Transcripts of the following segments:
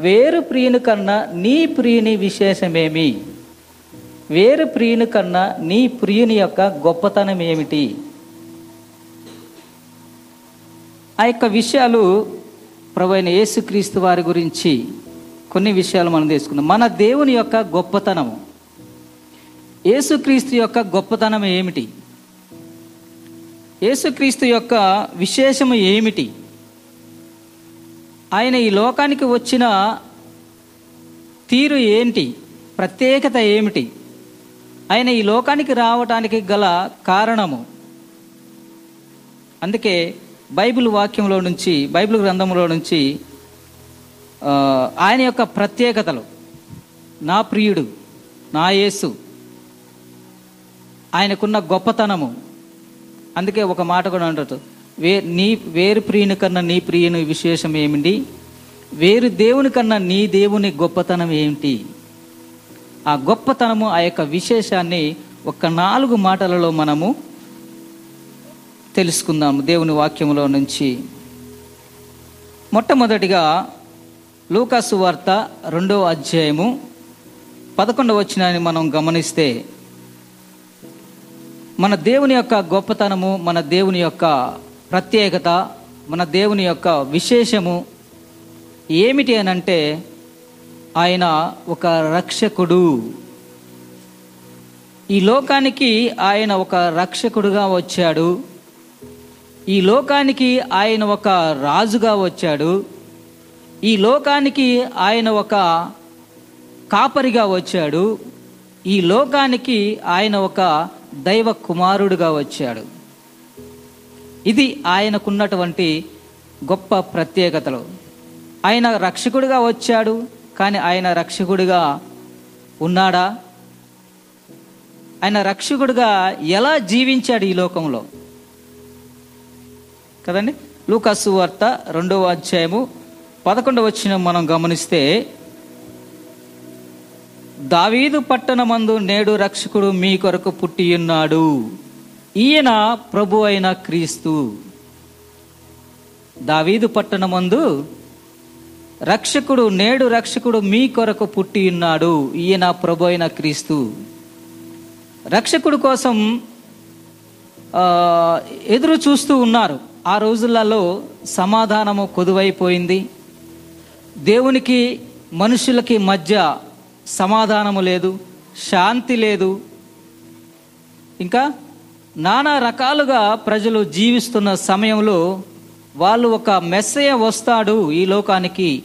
వేరు ప్రియుని కన్నా నీ ప్రియుని విశేషమేమి? వేరు ప్రియుని కన్నా నీ ప్రియుని యొక్క గొప్పతనం ఏమిటి? ఆ యొక్క విషయాలు ప్రభు అయిన యేసుక్రీస్తు వారి గురించి కొన్ని విషయాలు మనం తీసుకుందాం. మన దేవుని యొక్క గొప్పతనము. యేసుక్రీస్తు యొక్క గొప్పతనం ఏమిటి? యేసుక్రీస్తు యొక్క విశేషము ఏమిటి? ఆయన ఈ లోకానికి వచ్చిన తీరు ఏంటి? ప్రత్యేకత ఏమిటి? ఆయన ఈ లోకానికి రావటానికి గల కారణము. అందుకే బైబిల్ వాక్యంలో నుంచి బైబిల్ గ్రంథంలో నుంచి ఆయన యొక్క ప్రత్యేకతలు. నా ప్రియుడు నా యేసు ఆయనకున్న గొప్పతనము. అందుకే ఒక మాట కూడా అంటారు. వే నీ వేరు ప్రియుని కన్నా నీ ప్రియుని విశేషం ఏమిటి? వేరు దేవుని కన్నా నీ దేవుని గొప్పతనం ఏమిటి? ఆ గొప్పతనము ఆ యొక్క విశేషాన్ని ఒక నాలుగు మాటలలో మనము తెలుసుకుందాము దేవుని వాక్యములో నుంచి. మొట్టమొదటిగా లూకాసు వార్త రెండవ అధ్యాయము పదకొండవ వచ్చినాన్ని మనం గమనిస్తే మన దేవుని యొక్క గొప్పతనము మన దేవుని యొక్క ప్రత్యేకత మన దేవుని యొక్క విశేషము ఏమిటి అని అంటే ఆయన ఒక రక్షకుడు. ఈ లోకానికి ఆయన ఒక రక్షకుడుగా వచ్చాడు. ఈ లోకానికి ఆయన ఒక రాజుగా వచ్చాడు. ఈ లోకానికి ఆయన ఒక కాపరిగా వచ్చాడు. ఈ లోకానికి ఆయన ఒక దైవ కుమారుడుగా వచ్చాడు. ఇది ఆయనకున్నటువంటి గొప్ప ప్రత్యేకతలు. ఆయన రక్షకుడిగా వచ్చాడు కానీ ఆయన రక్షకుడిగా ఉన్నాడా? ఆయన రక్షకుడిగా ఎలా జీవించాడు ఈ లోకంలో? కదండి? లూకాసు వార్త రెండవ అధ్యాయము పదకొండవ వచ్చిన మనం గమనిస్తే దావీదు పట్టణమందు నేడు రక్షకుడు మీ కొరకు పుట్టియున్నాడు. ఈయన ప్రభు అయిన క్రీస్తు. దావీదు పట్టణమందు రక్షకుడు నేడు రక్షకుడు మీ కొరకు పుట్టి ఉన్నాడు. ఈయన ప్రభు అయిన క్రీస్తు. రక్షకుడు కోసం ఎదురు చూస్తూ ఉన్నారు. ఆ రోజులలో సమాధానము కొదువైపోయింది. దేవునికి మనుషులకి మధ్య సమాధానము లేదు శాంతి లేదు. ఇంకా నానా రకాలుగా ప్రజలు జీవిస్తున్న సమయంలో వాళ్ళు ఒక మెస్సయ వస్తాడు ఈ లోకానికి.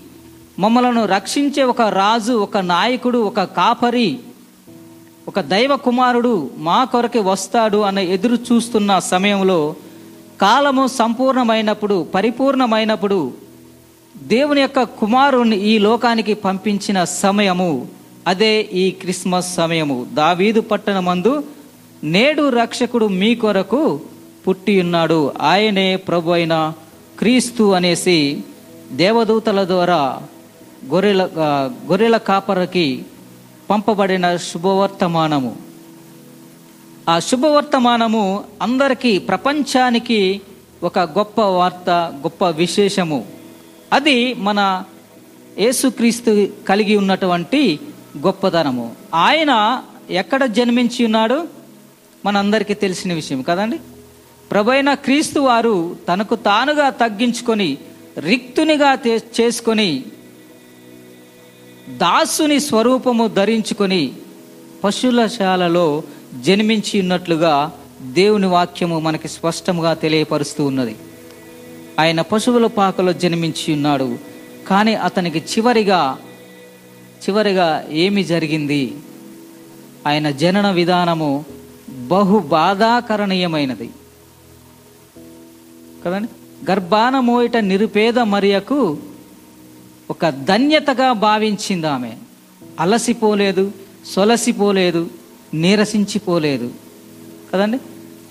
మమ్మలను రక్షించే ఒక రాజు ఒక నాయకుడు ఒక కాపరి ఒక దైవ కుమారుడు మా కొరకి వస్తాడు అన్న ఎదురు చూస్తున్న సమయంలో కాలము సంపూర్ణమైనప్పుడు పరిపూర్ణమైనప్పుడు దేవుని యొక్క కుమారుణ్ణి ఈ లోకానికి పంపించిన సమయము. అదే ఈ క్రిస్మస్ సమయము. దావీదు పట్టణమందు నేడు రక్షకుడు మీ కొరకు పుట్టి ఉన్నాడు ఆయనే ప్రభు అయిన క్రీస్తు అనేసి దేవదూతల ద్వారా గొర్రెల గొర్రెల కాపరకి పంపబడిన శుభవర్తమానము. ఆ శుభవర్తమానము అందరికీ ప్రపంచానికి ఒక గొప్ప వార్త గొప్ప విశేషము. అది మన యేసుక్రీస్తు కలిగి ఉన్నటువంటి గొప్పతనము ఆయన ఎక్కడ జన్మించి ఉన్నాడు? మనందరికీ తెలిసిన విషయం కదండి? ప్రభైన క్రీస్తు వారు తనకు తానుగా తగ్గించుకొని రిక్తునిగా చేసుకొని దాసుని స్వరూపము ధరించుకొని పశులశాలలో జన్మించి ఉన్నట్లుగా దేవుని వాక్యము మనకి స్పష్టంగా తెలియపరుస్తూ ఉన్నది. ఆయన పశువుల పాకలో జన్మించి ఉన్నాడు. కానీ అతనికి చివరిగా చివరిగా ఏమి జరిగింది? ఆయన జనన విధానము బహు బాధాకరణీయమైనది. కదండి? గర్భాన మోయట నిరుపేద మరియకు ఒక ధన్యతగా భావించింది ఆమె. అలసిపోలేదు సొలసిపోలేదు నీరసించిపోలేదు. కదండి?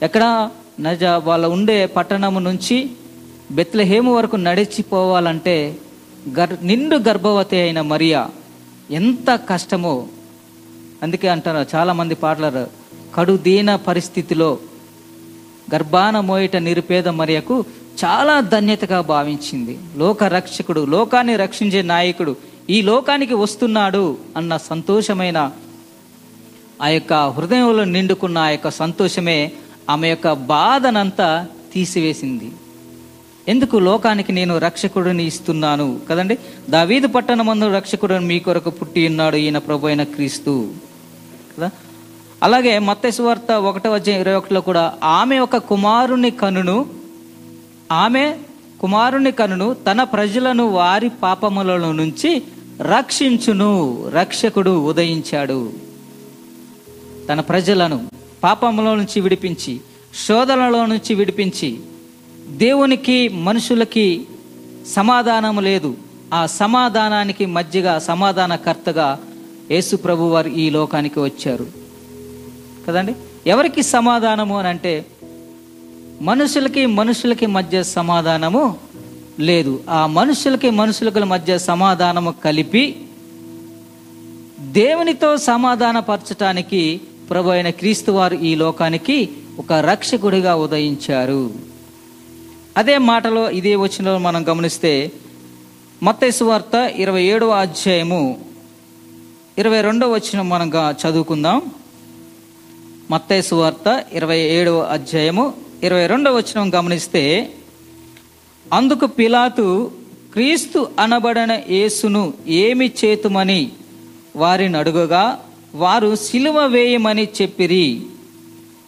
ఎక్కడ నజ వాళ్ళ ఉండే పట్టణము నుంచి బెత్లహేము వరకు నడిచిపోవాలంటే గర్ నిండు గర్భవతి అయిన మరియా ఎంత కష్టమో. అందుకే అంటారు చాలామంది పాటలరు కడుదీన పరిస్థితిలో గర్భాన మోయట నిరుపేద మరియకు చాలా ధన్యతగా భావించింది. లోక రక్షకుడు లోకాన్ని రక్షించే నాయకుడు ఈ లోకానికి వస్తున్నాడు అన్న సంతోషమైన ఆ యొక్క హృదయంలో నిండుకున్న ఆ యొక్క సంతోషమే ఆమె యొక్క బాధనంతా తీసివేసింది. ఎందుకు లోకానికి నేను రక్షకుడిని ఇస్తున్నాను కదండి? దావీదు పట్టణమందు రక్షకుడు మీ కొరకు పుట్టి ఉన్నాడు ఈయన ప్రభు అయిన క్రీస్తు. కదా? అలాగే మత్తయి ఒకటో అధ్యాయం ఇరవై ఒకటిలో కూడా ఆమె ఒక కుమారుని కనును ఆమె కుమారుని కనును తన ప్రజలను వారి పాపములలో నుంచి రక్షించును రక్షకుడు ఉదయించాడు. తన ప్రజలను పాపములో నుంచి విడిపించి శోధనలో నుంచి విడిపించి దేవునికి మనుషులకి సమాధానం లేదు. ఆ సమాధానానికి మధ్యగా సమాధానకర్తగా యేసు ప్రభు వారు ఈ లోకానికి వచ్చారు. కదండి? ఎవరికి సమాధానము అని అంటే మనుషులకి మనుషులకి మధ్య సమాధానము లేదు. ఆ మనుషులకి మనుషులకి మధ్య సమాధానము కలిపి దేవునితో సమాధానపరచటానికి ప్రభు అయిన క్రీస్తు వారు ఈ లోకానికి ఒక రక్షకుడిగా ఉదయించారు. అదే మాటలో ఇదే వచనంలో మనం గమనిస్తే మత్తయి వార్త ఇరవై ఏడవ అధ్యాయము ఇరవై రెండవ వచనం మనం చదువుకుందాం. మత్తేసు వార్త ఇరవై ఏడవ అధ్యాయము ఇరవై రెండవ వచనం గమనిస్తే అందుకు పిలాతు క్రీస్తు అనబడిన యేసును ఏమి చేతుమని వారిని అడుగగా వారు సిలువ వేయమని చెప్పిరి.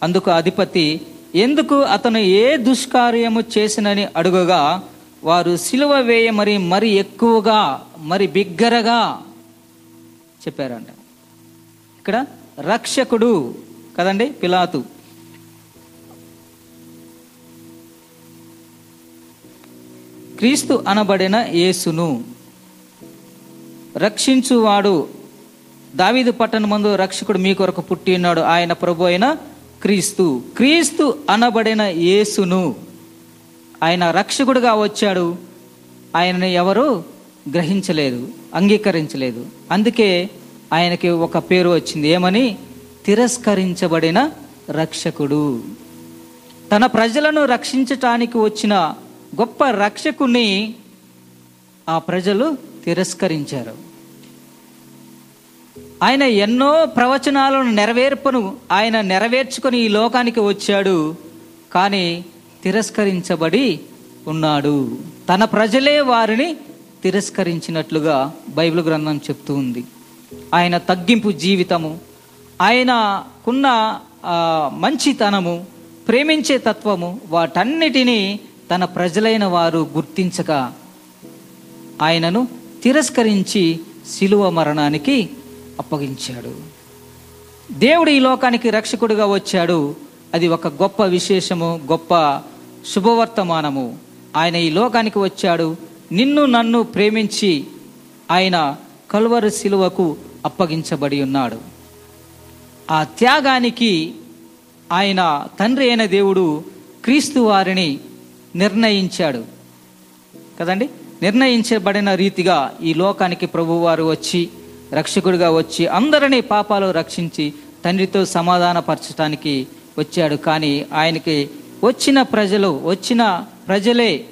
అందుకు అధిపతి ఎందుకు అతను ఏ దుష్కార్యము చేసినని అడుగగా వారు సిలువ వేయమని మరి ఎక్కువగా మరి బిగ్గరగా చెప్పారంట. ఇక్కడ రక్షకుడు కదండి? పిలాతు. క్రీస్తు అనబడిన యేసును రక్షించువాడు. దావీదు పట్టణమందు రక్షకుడు మీ కొరకు పుట్టి ఉన్నాడు. ఆయన ప్రభు అయిన క్రీస్తు. క్రీస్తు అనబడిన యేసును ఆయన రక్షకుడుగా వచ్చాడు. ఆయనని ఎవరు? గ్రహించలేదు అంగీకరించలేదు. అందుకే ఆయనకి ఒక పేరు వచ్చింది. ఏమని? తిరస్కరించబడిన రక్షకుడు. తన ప్రజలను రక్షించటానికి వచ్చిన గొప్ప రక్షకుణ్ణి ఆ ప్రజలు తిరస్కరించారు. ఆయన ఎన్నో ప్రవచనాలను నెరవేర్పును ఆయన నెరవేర్చుకొని ఈ లోకానికి వచ్చాడు కానీ తిరస్కరించబడి ఉన్నాడు. తన ప్రజలే వారిని తిరస్కరించినట్లుగా బైబిల్ గ్రంథం చెప్తూ ఉంది. ఆయన తగ్గింపు జీవితము ఆయనకున్న మంచితనము ప్రేమించే తత్వము వాటన్నిటినీ తన ప్రజలైన వారు గుర్తించక ఆయనను తిరస్కరించి శిలువ మరణానికి అప్పగించాడు. దేవుడు ఈ లోకానికి రక్షకుడిగా వచ్చాడు. అది ఒక గొప్ప విశేషము గొప్ప శుభవర్తమానము. ఆయన ఈ లోకానికి వచ్చాడు. నిన్ను నన్ను ప్రేమించి ఆయన కల్వరు శిలువకు అప్పగించబడి ఉన్నాడు. ఆ త్యాగానికి ఆయన తండ్రి అయిన దేవుడు క్రీస్తు వారిని నిర్ణయించాడు. కదండి? నిర్ణయించబడిన రీతిగా ఈ లోకానికి ప్రభువారు వచ్చి రక్షకుడిగా వచ్చి అందరినీ పాపాలు రక్షించి తండ్రితో సమాధానపరచడానికి వచ్చాడు. కానీ ఆయనకి వచ్చిన ప్రజలు వచ్చిన ప్రజలే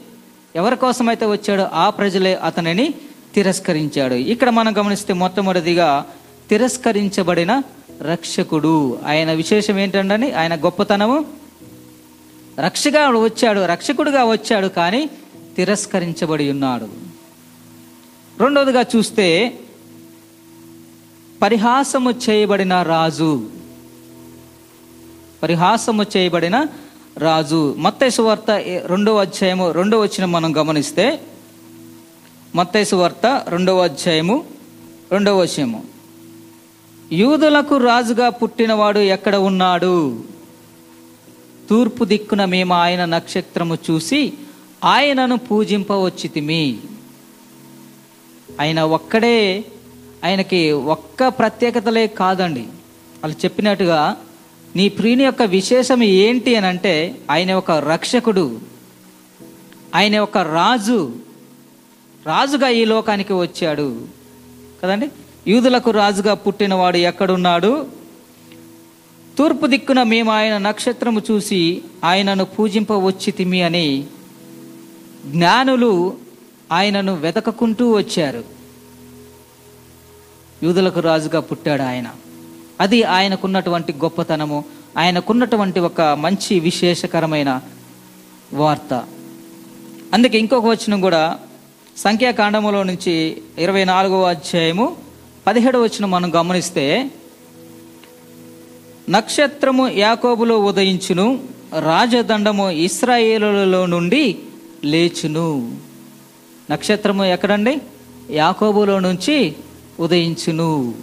ఎవరి కోసమైతే వచ్చాడో ఆ ప్రజలే అతనిని తిరస్కరించాడు. ఇక్కడ మనం గమనిస్తే మొట్టమొదటిగా తిరస్కరించబడిన రక్షకుడు. ఆయన విశేషం ఏంటండి ఆయన గొప్పతనము? రక్షగా వచ్చాడు రక్షకుడుగా వచ్చాడు కానీ తిరస్కరించబడి ఉన్నాడు. రెండవదిగా చూస్తే పరిహాసము చేయబడిన రాజు. పరిహాసము చేయబడిన రాజు. మత్తైసు వార్త రెండవ అధ్యాయము రెండవ వచ్చిన మనం గమనిస్తే మత్తైసు వార్త రెండవ అధ్యాయము రెండవ వచనము. యూదులకు రాజుగా పుట్టినవాడు ఎక్కడ ఉన్నాడు? తూర్పు దిక్కున మేము ఆయన నక్షత్రము చూసి ఆయనను పూజింపవచ్చితిమి. ఆయన ఒక్కడే ఆయనకి ఒక్క ప్రత్యేకతలే కాదండి. వాళ్ళు చెప్పినట్టుగా నీ ప్రియుని యొక్క విశేషం ఏంటి అని అంటే ఆయన ఒక రక్షకుడు ఆయన ఒక రాజు రాజుగా ఈ లోకానికి వచ్చాడు. కదండి? యూదులకు రాజుగా పుట్టినవాడు ఎక్కడున్నాడు? తూర్పు దిక్కున మేము ఆయన నక్షత్రము చూసి ఆయనను పూజింపవచ్చితిమి అని జ్ఞానులు ఆయనను వెతకకుంటూ వచ్చారు. యూదులకు రాజుగా పుట్టాడు ఆయన. అది ఆయనకున్నటువంటి గొప్పతనము ఆయనకున్నటువంటి ఒక మంచి విశేషకరమైన వార్త. అందుకే ఇంకొక వచనం కూడా సంఖ్యాకాండములో నుంచి ఇరవై నాలుగవ అధ్యాయము పదిహేడు వచ్చిన మనం గమనిస్తే నక్షత్రము యాకోబులో ఉదయించును రాజదండము ఇస్రాయేలులలో నుండి లేచును. నక్షత్రము ఎక్కడండి? యాకోబులో నుంచి ఉదయించును.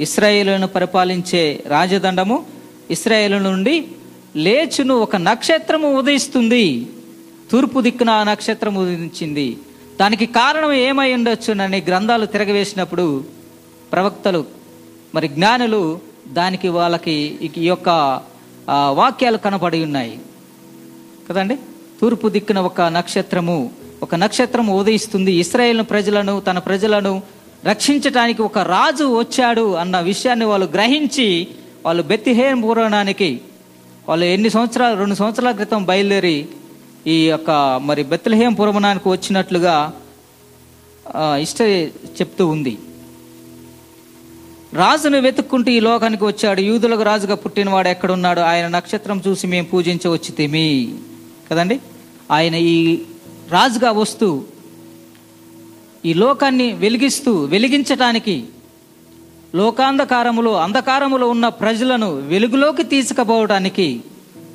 ఇస్రాయేలును పరిపాలించే రాజదండము ఇస్రాయేలు నుండి లేచును. ఒక నక్షత్రము ఉదయిస్తుంది. తూర్పు దిక్కున ఆ నక్షత్రం ఉదయించింది. దానికి కారణం ఏమై ఉండొచ్చునని గ్రంథాలు తిరగవేసినప్పుడు ప్రవక్తలు మరి జ్ఞానులు దానికి వాళ్ళకి ఈ యొక్క వాక్యాలు కనపడి ఉన్నాయి. కదండి? తూర్పు దిక్కున ఒక నక్షత్రము ఒక నక్షత్రం ఉదయిస్తుంది. ఇస్రాయేల్ ప్రజలను తన ప్రజలను రక్షించటానికి ఒక రాజు వచ్చాడు అన్న విషయాన్ని వాళ్ళు గ్రహించి వాళ్ళు బెత్తిహేం పురాణానికి వాళ్ళు ఎన్ని సంవత్సరాలు రెండు సంవత్సరాల క్రితం బయలుదేరి ఈ యొక్క మరి బెత్తలహేం పురమణానికి వచ్చినట్లుగా ఇష్ట చెప్తూ ఉంది. రాజును వెతుక్కుంటూ ఈ లోకానికి వచ్చాడు. యూదులకు రాజుగా పుట్టినవాడు ఎక్కడున్నాడు? ఆయన నక్షత్రం చూసి మేము పూజించవచ్చు తిమి కదండి? ఆయన ఈ రాజుగా వస్తూ ఈ లోకాన్ని వెలిగిస్తూ వెలిగించటానికి లోకాంధకారములో అంధకారములో ఉన్న ప్రజలను వెలుగులోకి తీసుకుపోవడానికి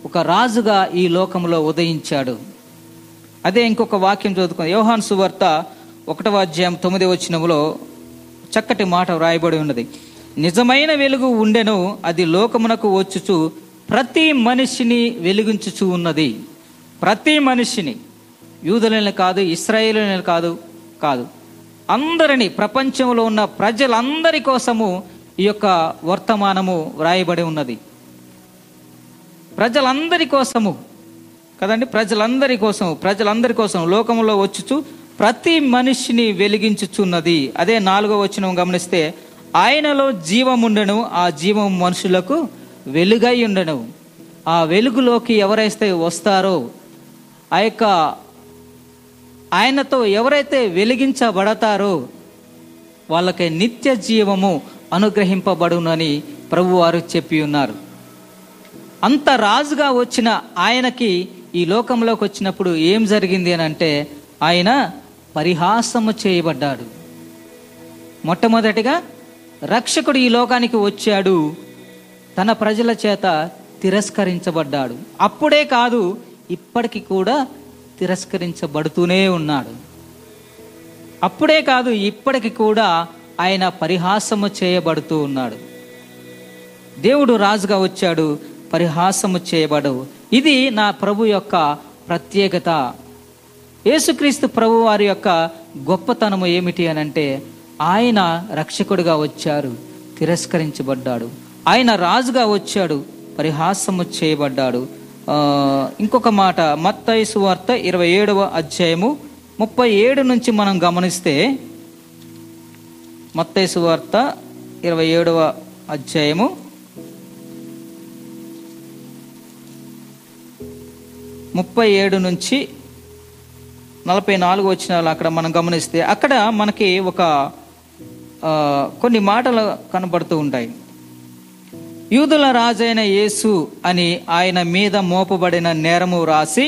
ఒక రాజుగా ఈ లోకంలో ఉదయించాడు. అదే ఇంకొక వాక్యం చదువుకుంది. యోహాన్ సువార్త ఒకటవ అధ్యాయం తొమ్మిది వచ్చినములో చక్కటి మాట వ్రాయబడి ఉన్నది. నిజమైన వెలుగు ఉండెను అది లోకమునకు వచ్చుచు ప్రతి మనిషిని వెలిగించుచు ఉన్నది. ప్రతి మనిషిని. యూదులని కాదు ఇస్రాయేలులని కాదు కాదు. అందరిని ప్రపంచంలో ఉన్న ప్రజలందరి కోసము ఈ యొక్క వర్తమానము వ్రాయబడి ఉన్నది. ప్రజలందరి కోసము కదండి? ప్రజలందరి కోసం ప్రజలందరి కోసం లోకంలో వచ్చుచు ప్రతి మనిషిని వెలిగించుచున్నది. అదే నాలుగో వచ్చిన గమనిస్తే ఆయనలో జీవముండను ఆ జీవం మనుషులకు వెలుగై ఉండను. ఆ వెలుగులోకి ఎవరైతే వస్తారో ఆ యొక్క ఆయనతో ఎవరైతే వెలిగించబడతారో వాళ్ళకి నిత్య జీవము అనుగ్రహింపబడునని ప్రభువారు చెప్పి ఉన్నారు. అంత రాజుగా వచ్చిన ఆయనకి ఈ లోకంలోకి వచ్చినప్పుడు ఏం జరిగింది అని అంటే ఆయన పరిహాసము చేయబడ్డాడు. మొట్టమొదటిగా రక్షకుడు ఈ లోకానికి వచ్చాడు తన ప్రజల చేత తిరస్కరించబడ్డాడు. అప్పుడే కాదు ఇప్పటికి కూడా తిరస్కరించబడుతూనే ఉన్నాడు. అప్పుడే కాదు ఇప్పటికి కూడా ఆయన పరిహాసము చేయబడుతూ ఉన్నాడు. దేవుడు రాజుగా వచ్చాడు పరిహాసము చేయబడు ఇది నా ప్రభు యొక్క ప్రత్యేకత. యేసుక్రీస్తు ప్రభు వారి యొక్క గొప్పతనము ఏమిటి అని అంటే ఆయన రక్షకుడిగా వచ్చారు తిరస్కరించబడ్డాడు. ఆయన రాజుగా వచ్చాడు పరిహాసము చేయబడ్డాడు. ఇంకొక మాట మత్తయి సువార్త ఇరవై ఏడవ అధ్యాయము ముప్పై ఏడు నుంచి మనం గమనిస్తే మత్తయి సువార్త ఇరవై ఏడవ అధ్యాయము ముప్పై ఏడు నుంచి నలభై నాలుగు వచ్చిన అక్కడ మనం గమనిస్తే అక్కడ మనకి ఒక కొన్ని మాటలు కనబడుతూ ఉంటాయి. యూదుల రాజైన యేసు అని ఆయన మీద మోపబడిన నేరము రాసి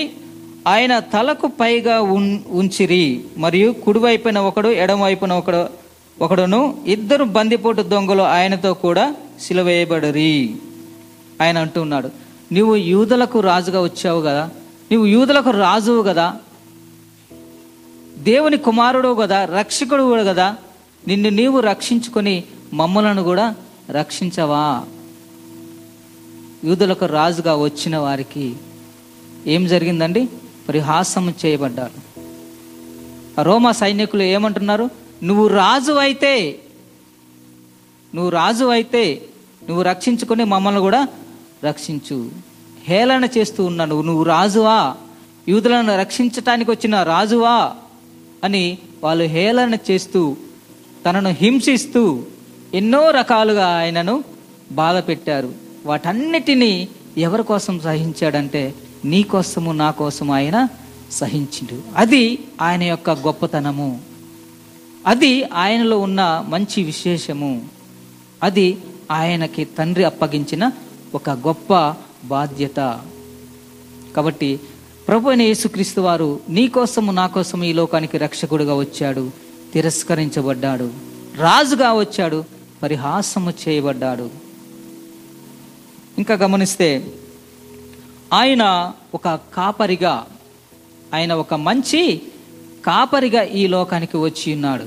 ఆయన తలకు పైగా ఉన్- ఉంచిరి మరియు కుడివైపున ఒకడు ఎడమవైపున ఒకడు ఒకడును ఇద్దరు బందిపోటు దొంగలు ఆయనతో కూడా సిలువేయబడరి ఆయన అంటున్నాడు నువ్వు యూదులకు రాజుగా వచ్చావు కదా నువ్వు యూదులకు రాజువు కదా. దేవుని కుమారుడు కదా రక్షకుడు కదా. నిన్ను నీవు రక్షించుకొని మమ్మలను కూడా రక్షించవా. యూదులకు రాజుగా వచ్చిన వారికి ఏం జరిగిందండి? పరిహాసం చేయబడ్డారు. రోమా సైనికులు ఏమంటున్నారు? నువ్వు రాజు అయితే నువ్వు రాజు అయితే నువ్వు రక్షించుకొని మమ్మల్ని కూడా రక్షించు. హేళన చేస్తూ ఉన్నాను. నువ్వు రాజువా? యూదులను రక్షించటానికి వచ్చిన రాజువా? అని వాళ్ళు హేళన చేస్తూ తనను హింసిస్తూ ఎన్నో రకాలుగా ఆయనను బాధ పెట్టారు. వాటన్నిటినీ ఎవరి కోసం సహించాడంటే నీ కోసము నా కోసము ఆయన సహించిండు. అది ఆయన యొక్క గొప్పతనము. అది ఆయనలో ఉన్న మంచి విశేషము. అది ఆయనకి తండ్రి అప్పగించిన ఒక గొప్ప బాధ్యత. కాబట్టి ప్రభు అయిన యేసుక్రీస్తు వారు నీ కోసము నా కోసము ఈ లోకానికి రక్షకుడుగా వచ్చాడు తిరస్కరించబడ్డాడు రాజుగా వచ్చాడు పరిహాసము చేయబడ్డాడు. ఇంకా గమనిస్తే ఆయన ఒక కాపరిగా ఆయన ఒక మంచి కాపరిగా ఈ లోకానికి వచ్చి ఉన్నాడు.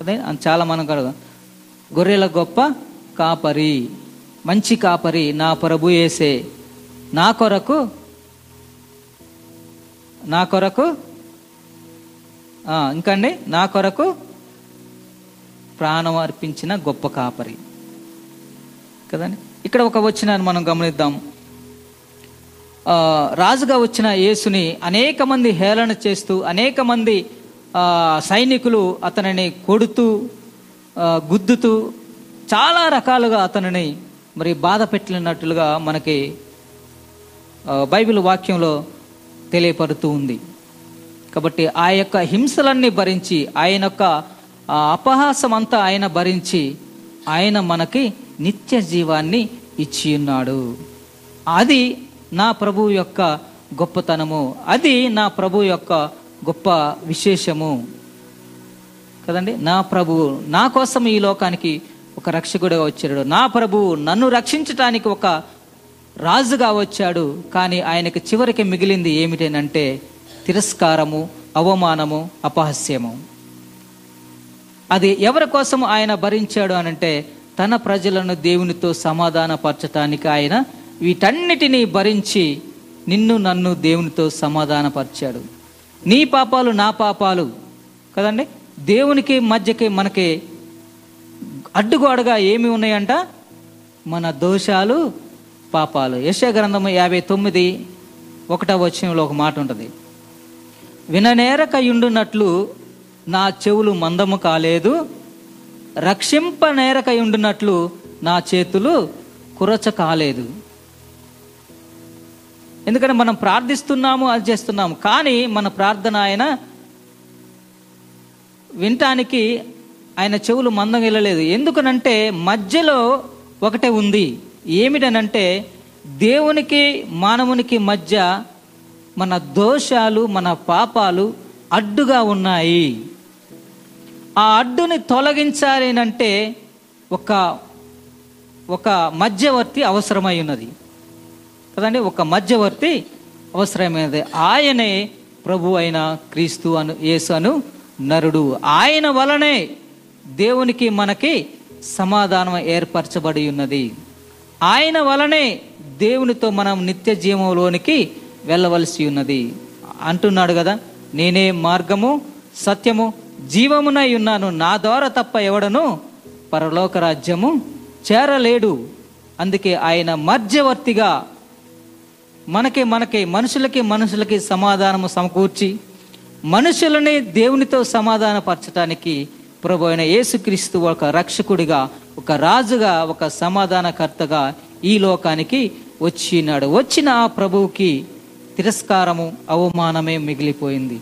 కదా చాలా మనం గొర్రెల గొప్ప కాపరి. మంచి కాపరి నా ప్రభు ఏసే నా కొరకు నా కొరకు ఇంకా ఇంకండి నా కొరకు ప్రాణం అర్పించిన గొప్ప కాపరి. కదండి? ఇక్కడ ఒక వచ్చిన మనం గమనిద్దాం. రాజుగా వచ్చిన యేసుని అనేక మంది హేళన చేస్తూ అనేక మంది సైనికులు అతనిని కొడుతూ గుద్దుతూ చాలా రకాలుగా అతనిని మరి బాధ పెట్టినట్లుగా మనకి బైబిల్ వాక్యంలో తెలియపడుతూ ఉంది. కాబట్టి ఆ యొక్క హింసలన్నీ భరించి ఆయన యొక్క అపహాసం అంతా ఆయన భరించి ఆయన మనకి నిత్య జీవాన్ని ఇచ్చి ఉన్నాడు. అది నా ప్రభు యొక్క గొప్పతనము. అది నా ప్రభు యొక్క గొప్ప విశేషము. కదండి? నా ప్రభు నా కోసం ఈ లోకానికి ఒక రక్షకుడిగా వచ్చాడు. నా ప్రభు నన్ను రక్షించటానికి ఒక రాజుగా వచ్చాడు. కానీ ఆయనకు చివరికి మిగిలింది ఏమిటేనంటే తిరస్కారము అవమానము అపహాస్యము. అది ఎవరి కోసం ఆయన భరించాడు అనంటే తన ప్రజలను దేవునితో సమాధానపరచటానికి ఆయన వీటన్నిటినీ భరించి నిన్ను నన్ను దేవునితో సమాధానపరిచాడు. నీ పాపాలు నా పాపాలు కదండి? దేవునికి మధ్యకి మనకి అడ్డుగోడగా ఏమి ఉన్నాయంట? మన దోషాలు పాపాలు. యశ గ్రంథము యాభై తొమ్మిది ఒకటవ వచ్చంలో ఒక మాట ఉంటుంది. విననేరకయుండునట్లు నా చెవులు మందము కాలేదు రక్షింపనేరకయుండునట్లు నా చేతులు కురచ కాలేదు. ఎందుకంటే మనం ప్రార్థిస్తున్నాము అది చేస్తున్నాము. కానీ మన ప్రార్థన ఆయన వినటానికి ఆయన చెవులు మందం వెళ్ళలేదు. ఎందుకనంటే మధ్యలో ఒకటే ఉంది. ఏమిటనంటే దేవునికి మానవునికి మధ్య మన దోషాలు మన పాపాలు అడ్డుగా ఉన్నాయి. ఆ అడ్డుని తొలగించాలి అంటే ఒక ఒక మధ్యవర్తి అవసరమై ఉన్నది. కదండి? ఒక మధ్యవర్తి అవసరమైనది. ఆయనే ప్రభు అయిన క్రీస్తు అను యేసు అను నరుడు. ఆయన వలనే దేవునికి మనకి సమాధానం ఏర్పరచబడి ఉన్నది. ఆయన వలనే దేవునితో మనం నిత్య జీవంలోనికి వెళ్ళవలసి ఉన్నది. అంటున్నాడు కదా నేనే మార్గము సత్యము జీవమునై ఉన్నాను నా ద్వారా తప్ప ఎవడను పరలోక రాజ్యము చేరలేడు. అందుకే ఆయన మధ్యవర్తిగా మనకి మనకి మనుషులకి మనుషులకి సమాధానము సమకూర్చి మనుషులని దేవునితో సమాధానపరచటానికి ప్రభు అయిన యేసుక్రీస్తు ఒక రక్షకుడిగా ఒక రాజుగా ఒక సమాధానకర్తగా ఈ లోకానికి వచ్చినాడు. వచ్చిన ఆ ప్రభువుకి తిరస్కారము అవమానమే మిగిలిపోయింది.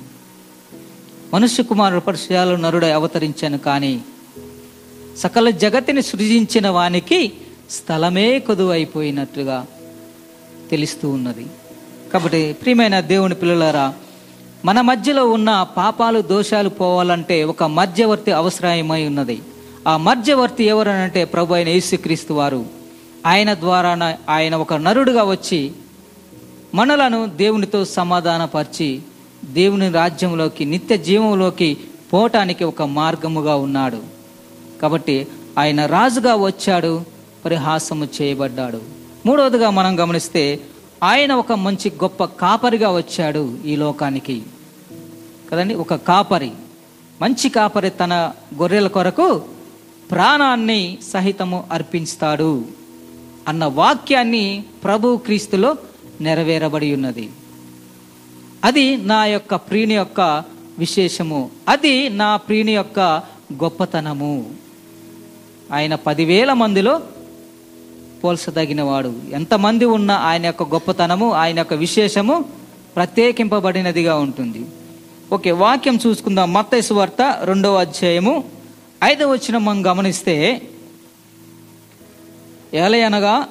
మనుష్య కుమారుడు పరిచయాలు నరుడై అవతరించాను కానీ సకల జగతిని సృజించిన వానికి స్థలమే కొదువైపోయినట్లుగా తెలుస్తూ ఉన్నది. కాబట్టి ప్రియమైన దేవుని పిల్లలారా మన మధ్యలో ఉన్న పాపాలు దోషాలు పోవాలంటే ఒక మధ్యవర్తి అవసరమై ఉన్నది. ఆ మధ్యవర్తి ఎవరనంటే ప్రభు అయిన యేసుక్రీస్తు వారు. ఆయన ద్వారా ఆయన ఒక నరుడుగా వచ్చి మనలను దేవునితో సమాధానపరిచి దేవుని రాజ్యంలోకి నిత్య జీవంలోకి పోవటానికి ఒక మార్గముగా ఉన్నాడు. కాబట్టి ఆయన రాజుగా వచ్చాడు పరిహాసము చేయబడ్డాడు. మూడవదిగా మనం గమనిస్తే ఆయన ఒక మంచి గొప్ప కాపరిగా వచ్చాడు ఈ లోకానికి. కదండి? ఒక కాపరి. మంచి కాపరి తన గొర్రెల కొరకు ప్రాణాన్ని సహితము అర్పిస్తాడు అన్న వాక్యాన్ని ప్రభు క్రీస్తులో నెరవేరబడి ఉన్నది. అది నా యొక్క ప్రియుని యొక్క విశేషము. అది నా ప్రియుని యొక్క గొప్పతనము. ఆయన పదివేల మందిలో పోల్చదగినవాడు ఎంతమంది ఉన్నా ఆయన యొక్క గొప్పతనము ఆయన యొక్క విశేషము ప్రత్యేకింపబడినదిగా ఉంటుంది. ఓకే వాక్యం చూసుకుందాం. మత్తైసు వార్త రెండవ అధ్యాయము. ఐదవ వచ్చిన మనం గమనిస్తే ఎలయనగా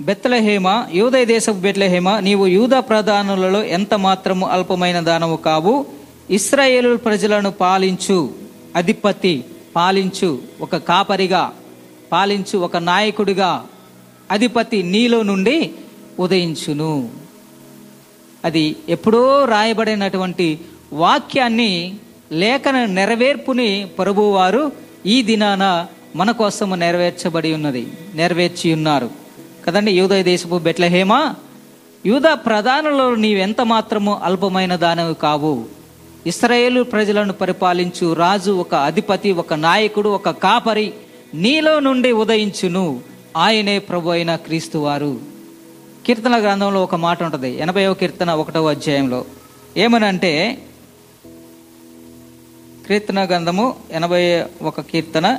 బెత్లహేమ యూదయ దేశపు బెత్లహేమ నీవు యూద ప్రధానులలో ఎంత మాత్రము అల్పమైన దానము కావు? ఇస్రాయేలు ప్రజలను పాలించు. అధిపతి పాలించు ఒక కాపరిగా పాలించు ఒక నాయకుడిగా అధిపతి నీలో నుండి ఉదయించును. అది ఎప్పుడో రాయబడినటువంటి వాక్యాన్ని లేఖన నెరవేర్పుని ప్రభువారు ఈ దినాన మన కోసము నెరవేర్చబడి ఉన్నది నెరవేర్చి ఉన్నారు. కదండి యూదయ దేశపు బెట్లహేమ యూద ప్రధానులలో నీవెంత మాత్రము అల్పమైన దానవి కావు. ఇస్రాయేలు ప్రజలను పరిపాలించు రాజు ఒక అధిపతి ఒక నాయకుడు ఒక కాపరి నీలో నుండి ఉదయించును. ఆయనే ప్రభు అయిన క్రీస్తు వారు. కీర్తన గ్రంథంలో ఒక మాట ఉంటుంది. ఎనభైవ కీర్తన ఒకటవ అధ్యాయంలో. ఏమనంటే కీర్తన గ్రంథము ఎనభై ఒక కీర్తన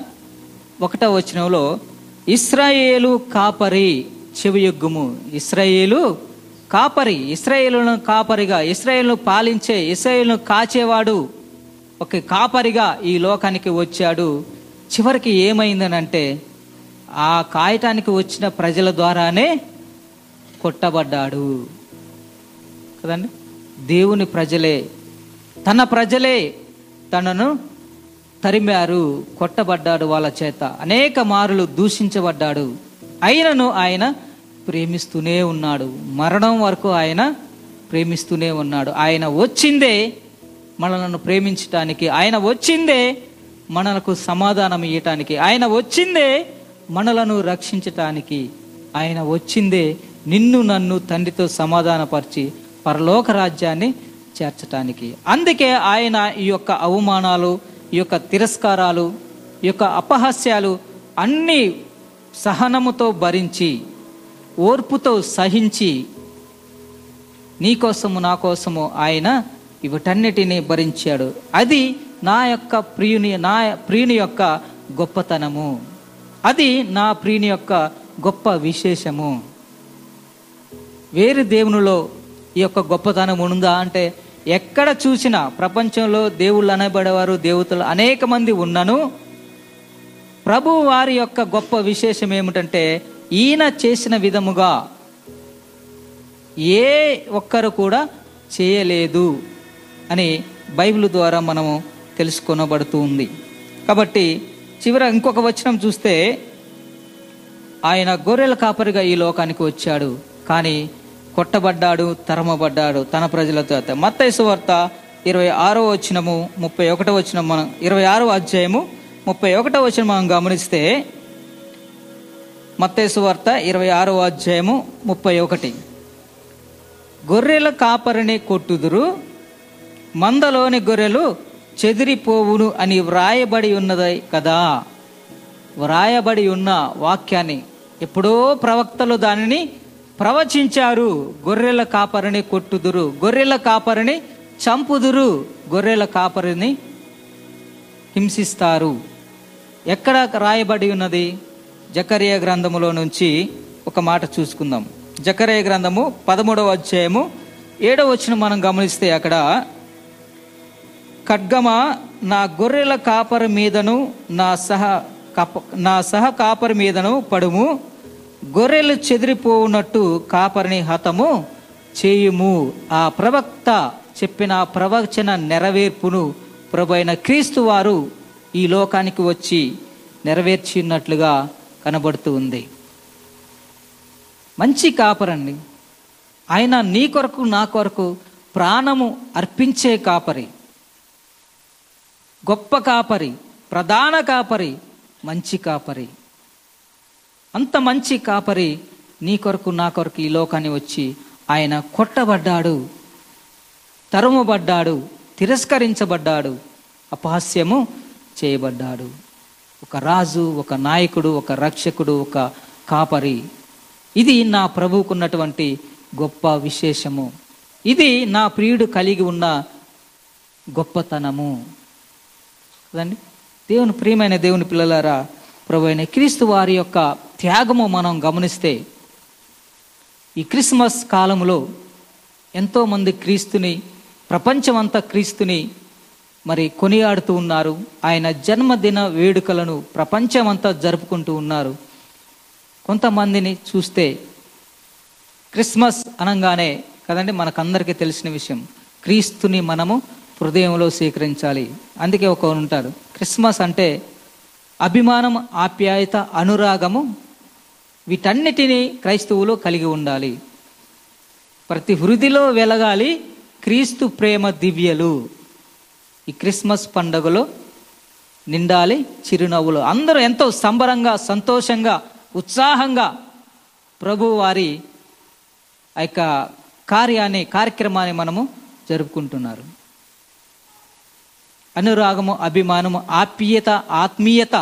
ఒకటవ వచనంలో ఇస్రాయేలు కాపరి చెవియొగ్గుము. ఇస్రాయేలు కాపరి ఇస్రాయేలును కాపరిగా ఇస్రాయేల్ను పాలించే ఇస్రాయేల్ను కాచేవాడు ఒక కాపరిగా ఈ లోకానికి వచ్చాడు. చివరికి ఏమైందనంటే ఆ కాయటానికి వచ్చిన ప్రజల ద్వారానే కొట్టబడ్డాడు. కదండి? దేవుని ప్రజలే తన ప్రజలే తనను తరిమారు కొట్టబడ్డాడు వాళ్ళ చేత. అనేక మారులు దూషించబడ్డాడు. అయినను ఆయన ప్రేమిస్తూనే ఉన్నాడు. మరణం వరకు ఆయన ప్రేమిస్తూనే ఉన్నాడు. ఆయన వచ్చిందే మనలను ప్రేమించటానికి ఆయన వచ్చిందే మనలకు సమాధానం ఇవ్వటానికి ఆయన వచ్చిందే మనలను రక్షించటానికి ఆయన వచ్చిందే నిన్ను నన్ను తండ్రితో సమాధానపరిచి పరలోక రాజ్యాన్ని చేర్చటానికి. అందుకే ఆయన ఈ యొక్క అవమానాలు ఈ యొక్క తిరస్కారాలు ఈ యొక్క అపహాస్యాలు అన్ని సహనముతో భరించి ఓర్పుతో సహించి నీకోసము నా కోసము ఆయన వీటన్నిటిని భరించాడు. అది నా యొక్క ప్రియుని నా ప్రియుని యొక్క గొప్పతనము. అది నా ప్రియుని యొక్క గొప్ప విశేషము. వేరు దేవునిలో ఈ యొక్క గొప్పతనం ఉందా అంటే ఎక్కడ చూసినా ప్రపంచంలో దేవుళ్ళు అనబడేవారు దేవతలు అనేక మంది ఉన్నను. ప్రభు వారి యొక్క గొప్ప విశేషం ఏమిటంటే ఈయన చేసిన విధముగా ఏ ఒక్కరు కూడా చేయలేదు అని బైబిల్ ద్వారా మనము తెలుసుకొనబడుతూ ఉంది. కాబట్టి చివర ఇంకొక వచనం చూస్తే ఆయన గొర్రెల కాపరిగా ఈ లోకానికి వచ్చాడు. కానీ కొట్టబడ్డాడు తరమబడ్డాడు తన ప్రజలతో మత్తైసు వార్త ఇరవై ఆరో వచనము ముప్పై ఒకటో వచనం మనం ఇరవై ఆరో అధ్యాయము ముప్పై ఒకటో వచ్చిన మనం గమనిస్తే మత్తేసు వార్త ఇరవై ఆరో అధ్యాయము ముప్పై ఒకటి. గొర్రెల కాపరిని కొట్టుదురు మందలోని గొర్రెలు చెదిరిపోవును అని వ్రాయబడి ఉన్నది కదా? వ్రాయబడి ఉన్న వాక్యాన్ని ఎప్పుడో ప్రవక్తలు దానిని ప్రవచించారు. గొర్రెల కాపరిని కొట్టుదురు గొర్రెల కాపరిని చంపుదురు గొర్రెల కాపరిని హింసిస్తారు. ఎక్కడ రాయబడి ఉన్నది? జకరియా గ్రంథములో నుంచి ఒక మాట చూసుకుందాం. జకరియా గ్రంథము పదమూడవ అధ్యాయము ఏడవ వచ్చిన మనం గమనిస్తే అక్కడ ఖడ్గమ నా గొర్రెల కాపరి మీదను నా సహ కప నా సహ కాపరి మీదను పడుము గొర్రెలు చెదిరిపోవునట్టు కాపరిని హతము చేయుము. ఆ ప్రవక్త చెప్పిన ప్రవచన నెరవేర్పును ప్రభు అయిన క్రీస్తు వారు ఈ లోకానికి వచ్చి నెరవేర్చినట్లుగా కనబడుతూ ఉంది. మంచి కాపరండి. ఆయన నీ కొరకు నా కొరకు ప్రాణము అర్పించే కాపరి. గొప్ప కాపరి ప్రధాన కాపరి మంచి కాపరి. అంత మంచి కాపరి నీ కొరకు నా కొరకు ఈ లోకాన్ని వచ్చి ఆయన కొట్టబడ్డాడు తరుమబడ్డాడు తిరస్కరించబడ్డాడు అపహాస్యము చేయబడ్డాడు. ఒక రాజు ఒక నాయకుడు ఒక రక్షకుడు ఒక కాపరి. ఇది నా ప్రభువుకున్నటువంటి గొప్ప విశేషము. ఇది నా ప్రియుడు కలిగి ఉన్న గొప్పతనము. కదండి? దేవుని ప్రియమైన దేవుని పిల్లలారా ప్రభు అయిన క్రీస్తు వారి యొక్క త్యాగము మనం గమనిస్తే ఈ క్రిస్మస్ కాలంలో ఎంతోమంది క్రీస్తుని ప్రపంచమంతా క్రీస్తుని మరి కొనియాడుతూ ఉన్నారు. ఆయన జన్మదిన వేడుకలను ప్రపంచమంతా జరుపుకుంటూ ఉన్నారు. కొంతమందిని చూస్తే క్రిస్మస్ అనగానే కదండి మనకందరికీ తెలిసిన విషయం. క్రీస్తుని మనము హృదయంలో స్వీకరించాలి. అందుకే ఒక ఉంటారు. క్రిస్మస్ అంటే అభిమానం ఆప్యాయత అనురాగము వీటన్నిటినీ క్రైస్తవులు కలిగి ఉండాలి. ప్రతి హృదిలో వెలగాలి క్రీస్తు ప్రేమ దివ్యలు. ఈ క్రిస్మస్ పండుగలో నిండాలి చిరునవ్వులు. అందరూ ఎంతో సంబరంగా సంతోషంగా ఉత్సాహంగా ప్రభు వారి ఆ యొక్క కార్యాన్ని కార్యక్రమాన్ని మనము జరుపుకుంటున్నారు. అనురాగము అభిమానము ఆప్యత ఆత్మీయత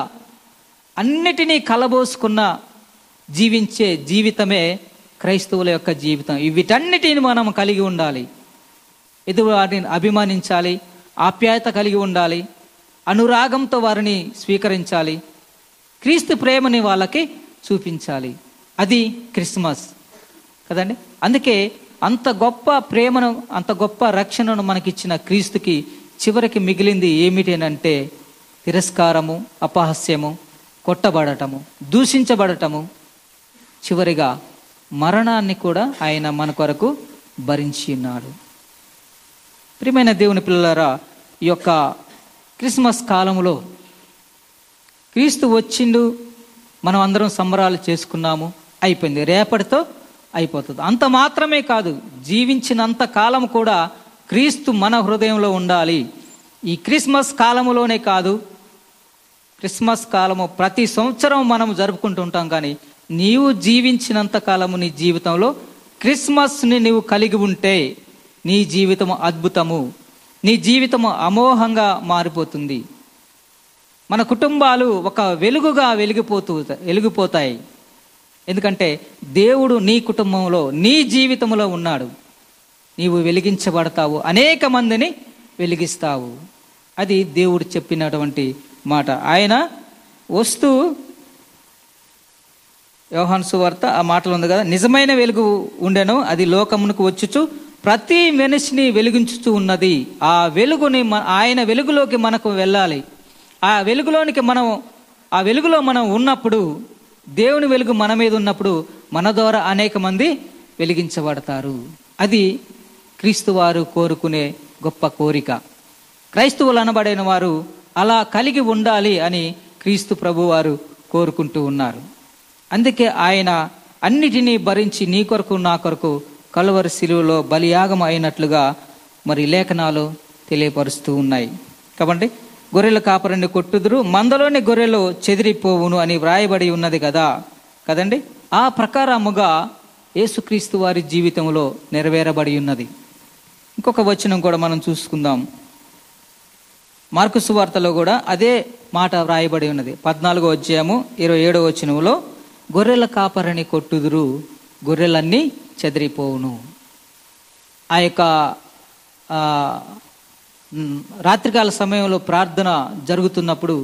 అన్నిటినీ కలబోసుకున్న జీవించే జీవితమే క్రైస్తవుల యొక్క జీవితం. వీటన్నిటిని మనం కలిగి ఉండాలి. ఎదురు వాటిని అభిమానించాలి. ఆప్యాయత కలిగి ఉండాలి అనురాగంతో వారిని స్వీకరించాలి క్రీస్తు ప్రేమని వాళ్ళకి చూపించాలి. అది క్రిస్మస్. కదండి? అందుకే అంత గొప్ప ప్రేమను అంత గొప్ప రక్షణను మనకిచ్చిన క్రీస్తుకి చివరికి మిగిలింది ఏమిటేనంటే తిరస్కారము అపహాస్యము కొట్టబడటము దూషించబడటము. చివరిగా మరణాన్ని కూడా ఆయన మన కొరకు భరించి ఉన్నాడు ప్రియమైన దేవుని పిల్లలారా ఈ యొక్క క్రిస్మస్ కాలంలో క్రీస్తు వచ్చిండు మనం అందరం సంబరాలు చేసుకున్నాము అయిపోయింది. రేపటితో అయిపోతుంది. అంత మాత్రమే కాదు జీవించినంత కాలం కూడా క్రీస్తు మన హృదయంలో ఉండాలి. ఈ క్రిస్మస్ కాలములోనే కాదు క్రిస్మస్ కాలము ప్రతి సంవత్సరం మనం జరుపుకుంటూ ఉంటాం కానీ నీవు జీవించినంత కాలము నీ జీవితంలో క్రిస్మస్ని నీవు కలిగి ఉంటే నీ జీవితము అద్భుతము. నీ జీవితము అమోహంగా మారిపోతుంది. మన కుటుంబాలు ఒక వెలుగుగా వెలిగిపోతూ వెలిగిపోతాయి. ఎందుకంటే దేవుడు నీ కుటుంబంలో నీ జీవితంలో ఉన్నాడు. నీవు వెలిగించబడతావు. అనేక మందిని వెలిగిస్తావు. అది దేవుడు చెప్పినటువంటి మాట. ఆయన వస్తూ యోహాన్ సువార్త ఆ మాటలు ఉంది కదా నిజమైన వెలుగు ఉండెను అది లోకమునకు వచ్చుచు ప్రతి మనిషిని వెలిగించుతూ ఉన్నది. ఆ వెలుగుని ఆయన వెలుగులోకి మనకు వెళ్ళాలి. ఆ వెలుగులోనికి మనం ఆ వెలుగులో మనం ఉన్నప్పుడు దేవుని వెలుగు మన మీద ఉన్నప్పుడు మన ద్వారా అనేక మంది వెలిగించబడతారు. అది క్రీస్తువారు కోరుకునే గొప్ప కోరిక. క్రైస్తవులు అనబడిన వారు అలా కలిగి ఉండాలి అని క్రీస్తు ప్రభు వారు కోరుకుంటూ ఉన్నారు. అందుకే ఆయన అన్నిటినీ భరించి నీ కొరకు నా కొరకు కలువరి శిలువలో బలియాగం అయినట్లుగా మరి లేఖనాలు తెలియపరుస్తూ ఉన్నాయి. కాబట్టి గొర్రెల కాపరిని కొట్టుదురు మందలోని గొర్రెలు చెదిరిపోవును అని వ్రాయబడి ఉన్నది కదా. కదండి? ఆ ప్రకారముగా యేసుక్రీస్తు వారి జీవితంలో నెరవేరబడి ఉన్నది. ఇంకొక వచనం కూడా మనం చూసుకుందాం. మార్కు సువార్తలో కూడా అదే మాట వ్రాయబడి ఉన్నది. పద్నాలుగో అధ్యాయము ఇరవై ఏడో వచనంలో గొర్రెల కాపరిని కొట్టుదురు గొర్రెలన్నీ చెదిరిపోవును. ఆ యొక్క రాత్రికాల సమయంలో ప్రార్థన జరుగుతున్నప్పుడు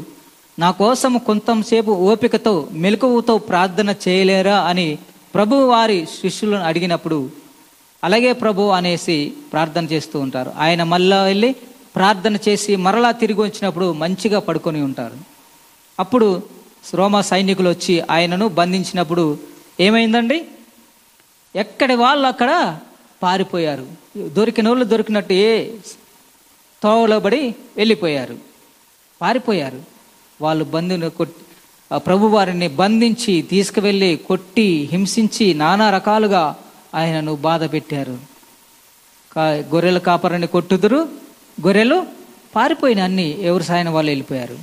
నా కోసం కొంతసేపు ఓపికతో మెలకువతో ప్రార్థన చేయలేరా అని ప్రభు వారి శిష్యులను అడిగినప్పుడు అలాగే ప్రభు అనేసి ప్రార్థన చేస్తూ ఉంటారు. ఆయన మళ్ళా వెళ్ళి ప్రార్థన చేసి మరలా తిరిగి వచ్చినప్పుడు మంచిగా పడుకొని ఉంటారు. అప్పుడు రోమా సైనికులు వచ్చి ఆయనను బంధించినప్పుడు ఏమైందండి? ఎక్కడి వాళ్ళు అక్కడ పారిపోయారు? దొరికిన వాళ్ళు దొరికినట్టు ఏ తోవలోబడి వెళ్ళిపోయారు? పారిపోయారు. వాళ్ళు బంధుని కొట్టి ప్రభు వారిని బంధించి తీసుకువెళ్ళి కొట్టి హింసించి నానా రకాలుగా ఆయనను బాధ పెట్టారు. కా- గొర్రెల కాపరిని కొట్టుదురు గొర్రెలు పారిపోయిన అన్ని ఎవరు సాయన వాళ్ళు వెళ్ళిపోయారు.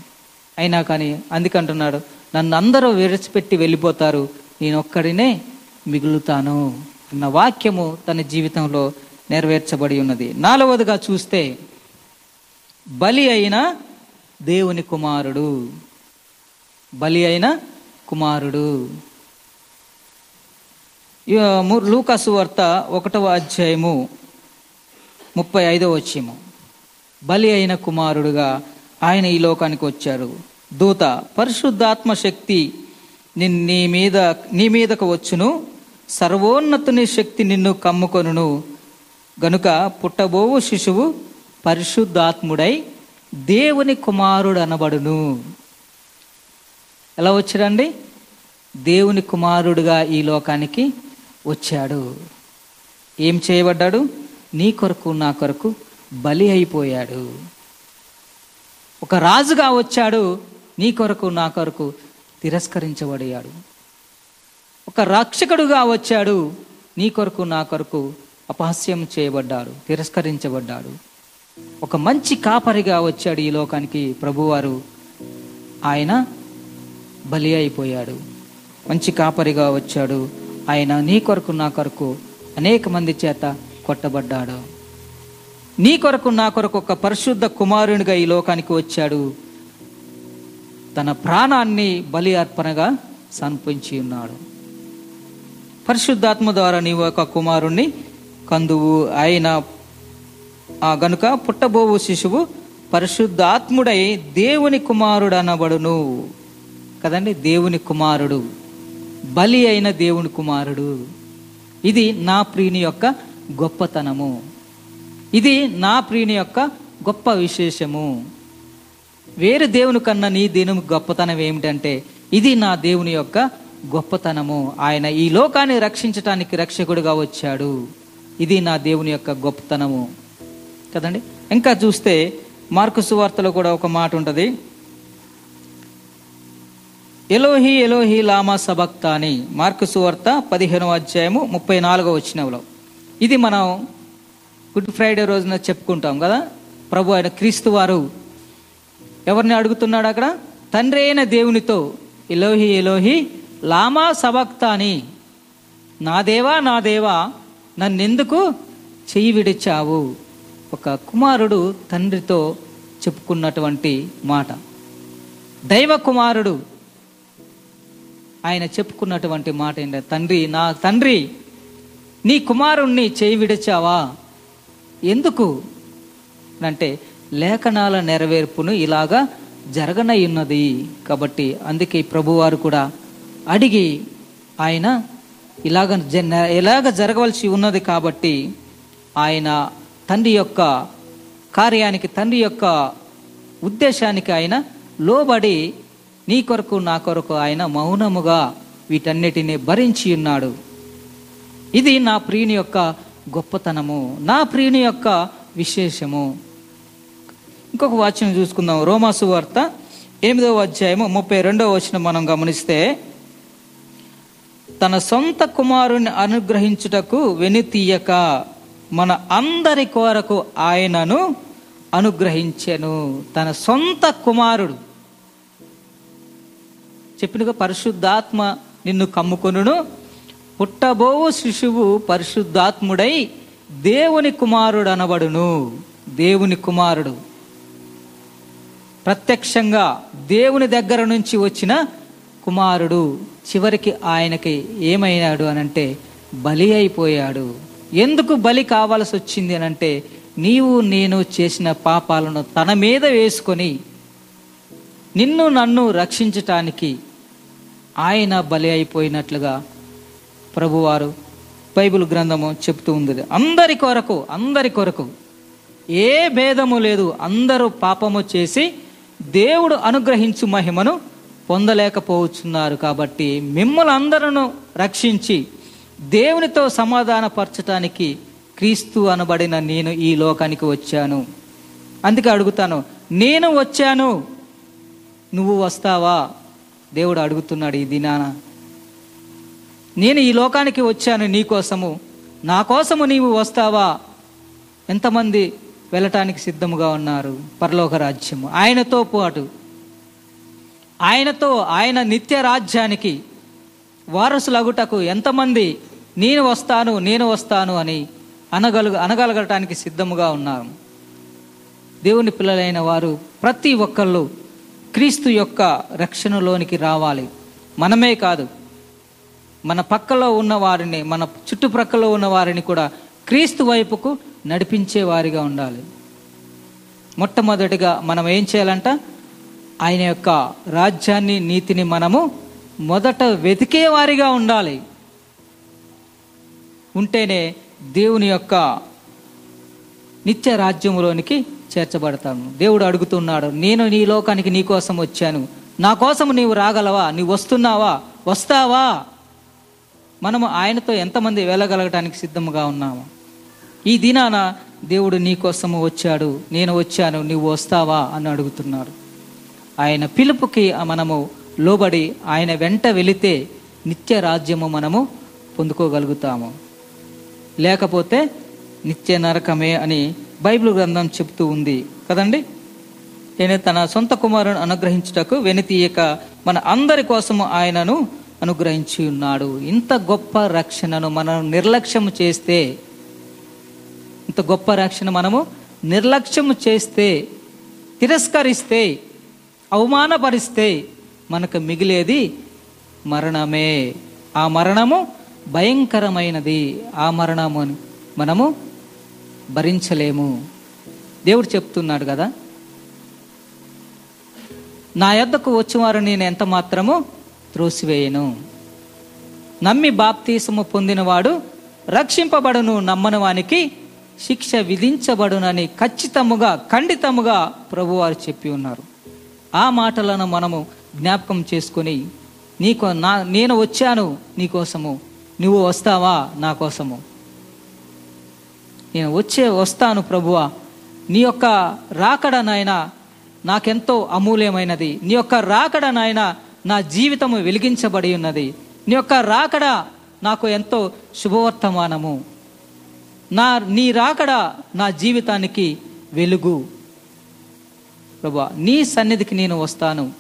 అయినా కానీ అందుకంటున్నాడు నన్ను అందరూ విరచిపెట్టి వెళ్ళిపోతారు నేను ఒక్కడినే మిగులుతాను అన్న వాక్యము తన జీవితంలో నెరవేర్చబడి ఉన్నది. నాలుగవదిగా చూస్తే బలి అయిన దేవుని కుమారుడు. బలి అయిన కుమారుడు. ఇక లూకాసు వార్త ఒకటవ అధ్యాయము ముప్పై ఐదవ వచ్చేము బలి అయిన కుమారుడుగా ఆయన ఈ లోకానికి వచ్చారు. దూత పరిశుద్ధాత్మ శక్తి నిన్- నీ మీద నీ మీదకు వచ్చును. సర్వోన్నతుని శక్తి నిన్ను కమ్ముకొనును. గనుక పుట్టబోవు శిశువు పరిశుద్ధాత్ముడై దేవుని కుమారుడు అనబడును ఎలా వచ్చాడండి? దేవుని కుమారుడుగా ఈ లోకానికి వచ్చాడు. ఏం చేయబడ్డాడు? నీ కొరకు నా కొరకు బలి అయిపోయాడు. ఒక రాజుగా వచ్చాడు. నీ కొరకు నా కొరకు తిరస్కరించబడియాడు. ఒక రక్షకుడుగా వచ్చాడు. నీ కొరకు నా కొరకు అపహాస్యం చేయబడ్డాడు తిరస్కరించబడ్డాడు. ఒక మంచి కాపరిగా వచ్చాడు ఈ లోకానికి ప్రభువారు. ఆయన బలి అయిపోయాడు. మంచి కాపరిగా వచ్చాడు. ఆయన నీ కొరకు నా కొరకు అనేక మంది చేత కొట్టబడ్డాడు. నీ కొరకు నా కొరకు ఒక పరిశుద్ధ కుమారునిగా ఈ లోకానికి వచ్చాడు. తన ప్రాణాన్ని బలి అర్పణగా సమర్పించి ఉన్నాడు. పరిశుద్ధాత్మ ద్వారా నీవు ఒక కుమారుణ్ణి కందువు ఆయన ఆ గనుక పుట్టబోవు శిశువు పరిశుద్ధాత్ముడై దేవుని కుమారుడు అనబడును కదండి? దేవుని కుమారుడు. బలి అయిన దేవుని కుమారుడు. ఇది నా ప్రియుని యొక్క గొప్పతనము. ఇది నా ప్రియుని యొక్క గొప్ప విశేషము. వేరే దేవుని కన్నా నీ దేవుని గొప్పతనం ఏమిటంటే ఇది నా దేవుని యొక్క గొప్పతనము. ఆయన ఈ లోకాన్ని రక్షించటానికి రక్షకుడిగా వచ్చాడు. ఇది నా దేవుని యొక్క గొప్పతనము. కదండి? ఇంకా చూస్తే మార్కు సువార్తలో కూడా ఒక మాట ఉంటుంది. ఎలోహి ఎలోహి లామా సబక్తా అని మార్కు సువార్త పదిహేనవ అధ్యాయము ముప్పై నాలుగో వచ్చినలో ఇది మనం గుడ్ ఫ్రైడే రోజున చెప్పుకుంటాం కదా? ప్రభు ఆయన క్రీస్తు వారు ఎవరిని అడుగుతున్నాడు అక్కడ? తండ్రి అయిన దేవునితో ఎలోహి ఎలోహి లామా సబక్తా అని నా దేవా నా దేవా నన్నెందుకు చెయ్యి విడిచావు? ఒక కుమారుడు తండ్రితో చెప్పుకున్నటువంటి మాట. దైవ కుమారుడు ఆయన చెప్పుకున్నటువంటి మాట ఏంటంటే తండ్రి నా తండ్రి నీ కుమారుణ్ణి చేయి విడిచావా? ఎందుకు? అంటే లేఖనాల నెరవేర్పును ఇలాగా జరగనయ్యున్నది కాబట్టి అందుకే ప్రభువారు కూడా అడిగి ఆయన ఇలాగ జ- జరగవలసి ఉన్నది కాబట్టి ఆయన తండ్రి యొక్క కార్యానికి తండ్రి యొక్క ఉద్దేశానికి ఆయన లోబడి నీ కొరకు నా కొరకు ఆయన మౌనముగా వీటన్నిటిని భరించి ఉన్నాడు. ఇది నా ప్రియుని యొక్క గొప్పతనము నా ప్రియుని యొక్క విశేషము. ఇంకొక వాచ్యం చూసుకుందాం. రోమాసు వార్త ఎనిమిదవ అధ్యాయము ముప్పై రెండవ వచనం మనం గమనిస్తే తన సొంత కుమారుని అనుగ్రహించుటకు వెనుతీయక మన అందరి కొరకు ఆయనను అనుగ్రహించెను. తన సొంత కుమారుడు. చెప్పినగా పరిశుద్ధాత్మ నిన్ను కమ్ముకొనును. పుట్టబోవు శిశువు పరిశుద్ధాత్ముడై దేవుని కుమారుడు అనబడును దేవుని కుమారుడు. ప్రత్యక్షంగా దేవుని దగ్గర నుంచి వచ్చిన కుమారుడు. చివరికి ఆయనకి ఏమైనాడు అనంటే బలి అయిపోయాడు. ఎందుకు బలి కావాల్సి వచ్చింది అనంటే నీవు నేను చేసిన పాపాలను తన మీద వేసుకొని నిన్ను నన్ను రక్షించటానికి ఆయన బలి అయిపోయినట్లుగా ప్రభువారు బైబిల్ గ్రంథము చెప్తూ ఉంది అందరి కొరకు అందరి కొరకు ఏ భేదము లేదు. అందరూ పాపము చేసి దేవుడు అనుగ్రహించు మహిమను పొందలేకపోతున్నారు కాబట్టి మిమ్మల్ని అందరూ రక్షించి దేవునితో సమాధానపరచటానికి క్రీస్తు అనబడిన నేను ఈ లోకానికి వచ్చాను. అందుకే అడుగుతాను నేను వచ్చాను. నువ్వు వస్తావా? దేవుడు అడుగుతున్నాడు ఈ దినాన. నేను ఈ లోకానికి వచ్చాను నీకోసము నా కోసము నీవు వస్తావా? ఎంతమంది వెళ్ళటానికి సిద్ధముగా ఉన్నారు? పరలోక రాజ్యము. ఆయనతో పాటు ఆయనతో ఆయన నిత్య రాజ్యానికి వారసులగుటకు ఎంతమంది నేను వస్తాను నేను వస్తాను అని అనగలుగు అనగలగటానికి సిద్ధముగా ఉన్నారు. దేవుని పిల్లలైన వారు ప్రతి ఒక్కళ్ళు క్రీస్తు యొక్క రక్షణలోనికి రావాలి. మనమే కాదు. మన పక్కలో ఉన్న వారిని మన చుట్టుప్రక్కల ఉన్న వారిని కూడా క్రీస్తు వైపుకు నడిపించే వారిగా ఉండాలి. మొట్టమొదటిగా మనం ఏం చేయాలంట? ఆయన యొక్క రాజ్యాన్ని నీతిని మనము మొదట వెతికే వారిగా ఉండాలి. ఉంటేనే దేవుని యొక్క నిత్య రాజ్యములోనికి చేర్చబడతాను దేవుడు అడుగుతున్నాడు నేను నీ లోకానికి నీ కోసం వచ్చాను. నా కోసం నీవు రాగలవా? నీవు వస్తున్నావా? వస్తావా? మనము ఆయనతో ఎంతమంది వెళ్ళగలగటానికి సిద్ధంగా ఉన్నాము. ఈ దినాన దేవుడు నీ కోసము వచ్చాడు. నేను వచ్చాను. నీవు వస్తావా? అని అడుగుతున్నాడు. ఆయన పిలుపుకి మనము లోబడి ఆయన వెంట వెళితే నిత్య రాజ్యము మనము పొందుకోగలుగుతాము. లేకపోతే నిత్య నరకమే అని బైబిల్ గ్రంథం చెప్తూ ఉంది కదండి? నేను తన సొంత కుమారుని అనుగ్రహించుటకు వెనుతీయక మన అందరి కోసము ఆయనను అనుగ్రహించి ఉన్నాడు. ఇంత గొప్ప రక్షణను మనం నిర్లక్ష్యం చేస్తే ఇంత గొప్ప రక్షణ మనము నిర్లక్ష్యము చేస్తే తిరస్కరిస్తే అవమానపరిస్తే మనకు మిగిలేది మరణమే. ఆ మరణము భయంకరమైనది. ఆ మరణము మనము భరించలేము. దేవుడు చెప్తున్నాడు కదా నా యొద్దకు వచ్చేవారు నేను ఎంత మాత్రము త్రోసివేయను. నమ్మి బాప్తీసము పొందినవాడు రక్షింపబడును నమ్మని వానికి శిక్ష విధించబడునని ఖచ్చితముగా ఖండితముగా ప్రభువారు చెప్పి ఉన్నారు. ఆ మాటలను మనము జ్ఞాపకం చేసుకొని నీకు నా నేను వచ్చాను నీకోసము నువ్వు వస్తావా నా కోసము. నేను వచ్చే వస్తాను ప్రభువా నీ యొక్క రాకడ నాయన నాకెంతో అమూల్యమైనది నీ యొక్క రాకడ నాయన నా జీవితము వెలిగించబడి ఉన్నది నీ యొక్క రాకడ నాకు ఎంతో శుభవర్తమానము. నా నీ రాకడ నా జీవితానికి వెలుగు. ప్రభా నీ సన్నిధికి నేను వస్తాను.